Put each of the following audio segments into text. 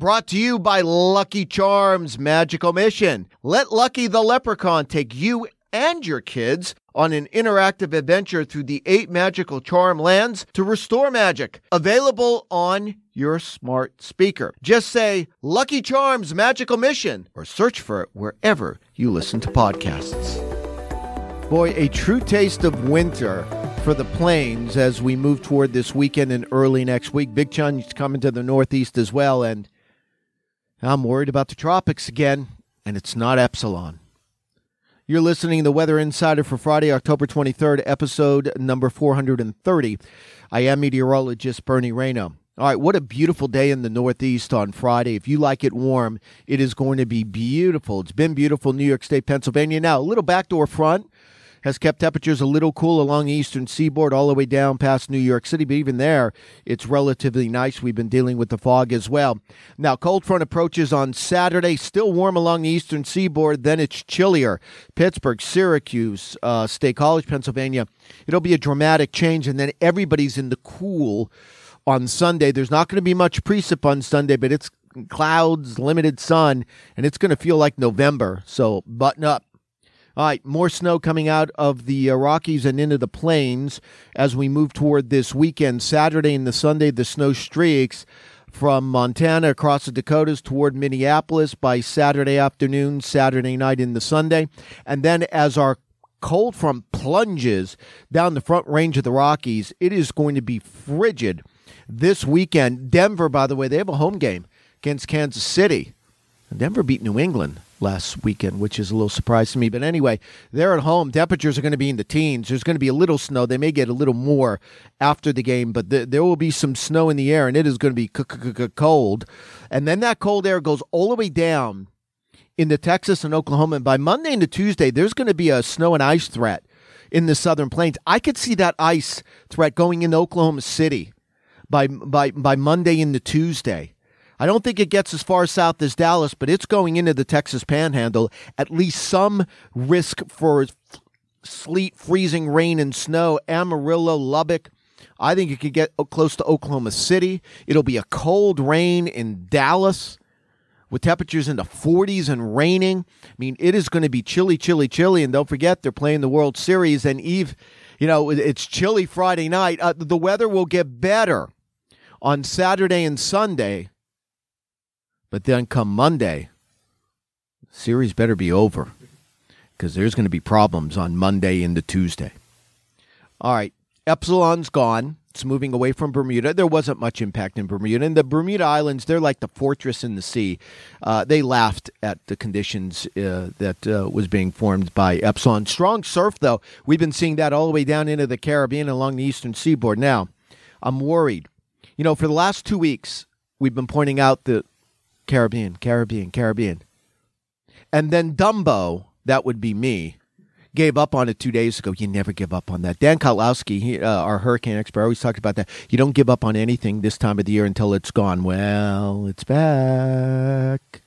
Brought to you by Lucky Charms Magical Mission. Let Lucky the Leprechaun take you and your kids on an interactive adventure through the eight magical charm lands to restore magic. Available on your smart speaker. Just say Lucky Charms Magical Mission or search for it wherever you listen to podcasts. Boy, a true taste of winter for the plains as we move toward this weekend and early next week. Big Chun's coming to the Northeast as well, and I'm worried about the tropics again, and it's not Epsilon. You're listening to the Weather Insider for Friday, October 23rd, episode number 430. I am meteorologist Bernie Rayno. All right, what a beautiful day in the Northeast on Friday. If you like it warm, it is going to be beautiful. It's been beautiful, New York State, Pennsylvania. Now, a little backdoor front has kept temperatures a little cool along the eastern seaboard all the way down past New York City, but even there, it's relatively nice. We've been dealing with the fog as well. Now, cold front approaches on Saturday, still warm along the eastern seaboard, then it's chillier. Pittsburgh, Syracuse, uh, State College, Pennsylvania. It'll be a dramatic change, and then everybody's in the cool on Sunday. There's not going to be much precip on Sunday, but it's clouds, limited sun, and it's going to feel like November. So button up. All right, more snow coming out of the uh, Rockies and into the plains as we move toward this weekend. Saturday and the Sunday, the snow streaks from Montana across the Dakotas toward Minneapolis by Saturday afternoon, Saturday night into Sunday. And then as our cold front plunges down the front range of the Rockies, it is going to be frigid this weekend. Denver, by the way, they have a home game against Kansas City. Denver beat New England last weekend, which is a little surprise to me. But anyway, they're at home. Temperatures are going to be in the teens. There's going to be a little snow. They may get a little more after the game, but there will be some snow in the air, and it is going to be cold. And then that cold air goes all the way down into Texas and Oklahoma. And by Monday into Tuesday, there's going to be a snow and ice threat in the southern plains. I could see that ice threat going into Oklahoma City by by by Monday into Tuesday. I don't think it gets as far south as Dallas, but it's going into the Texas Panhandle. At least some risk for sleet, freezing rain, and snow. Amarillo, Lubbock. I think it could get close to Oklahoma City. It'll be a cold rain in Dallas with temperatures in the 40s and raining. I mean, it is going to be chilly, chilly, chilly. And don't forget, they're playing the World Series. And Eve, you know, it's chilly Friday night. Uh, the weather will get better on Saturday and Sunday. But then come Monday, series better be over because there's going to be problems on Monday into Tuesday. All right, Epsilon's gone. It's moving away from Bermuda. There wasn't much impact in Bermuda. And the Bermuda Islands, they're like the fortress in the sea. Uh, they laughed at the conditions uh, that uh, was being formed by Epsilon. Strong surf, though. We've been seeing that all the way down into the Caribbean along the eastern seaboard. Now, I'm worried. You know, for the last two weeks, we've been pointing out the Caribbean, Caribbean, Caribbean. And then Dumbo, that would be me, gave up on it two days ago. You never give up on that. Dan Kottlowski, he, uh, our hurricane expert, always talked about that. You don't give up on anything this time of the year until it's gone. Well, it's back.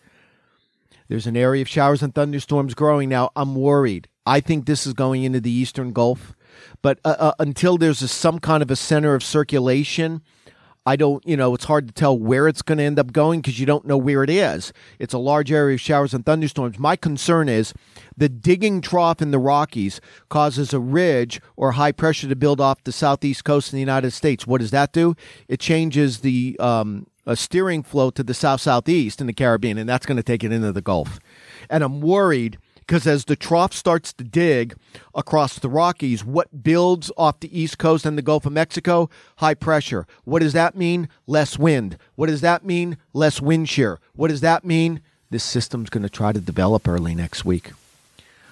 There's an area of showers and thunderstorms growing now. I'm worried. I think this is going into the eastern Gulf. But uh, uh, until there's a, some kind of a center of circulation, I don't, you know, it's hard to tell where it's going to end up going because you don't know where it is. It's a large area of showers and thunderstorms. My concern is the digging trough in the Rockies causes a ridge or high pressure to build off the southeast coast of the United States. What does that do? It changes the um, steering flow to the south southeast in the Caribbean, and that's going to take it into the Gulf. And I'm worried because as the trough starts to dig across the Rockies, what builds off the East Coast and the Gulf of Mexico? High pressure. What does that mean? Less wind. What does that mean? Less wind shear. What does that mean? This system's going to try to develop early next week.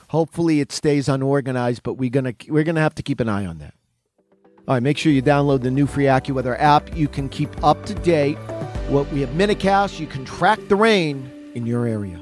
Hopefully, it stays unorganized, but we're gonna we're gonna have to keep an eye on that. All right, make sure you download the new free AccuWeather app. You can keep up to date What we have MinuteCast. You can track the rain in your area.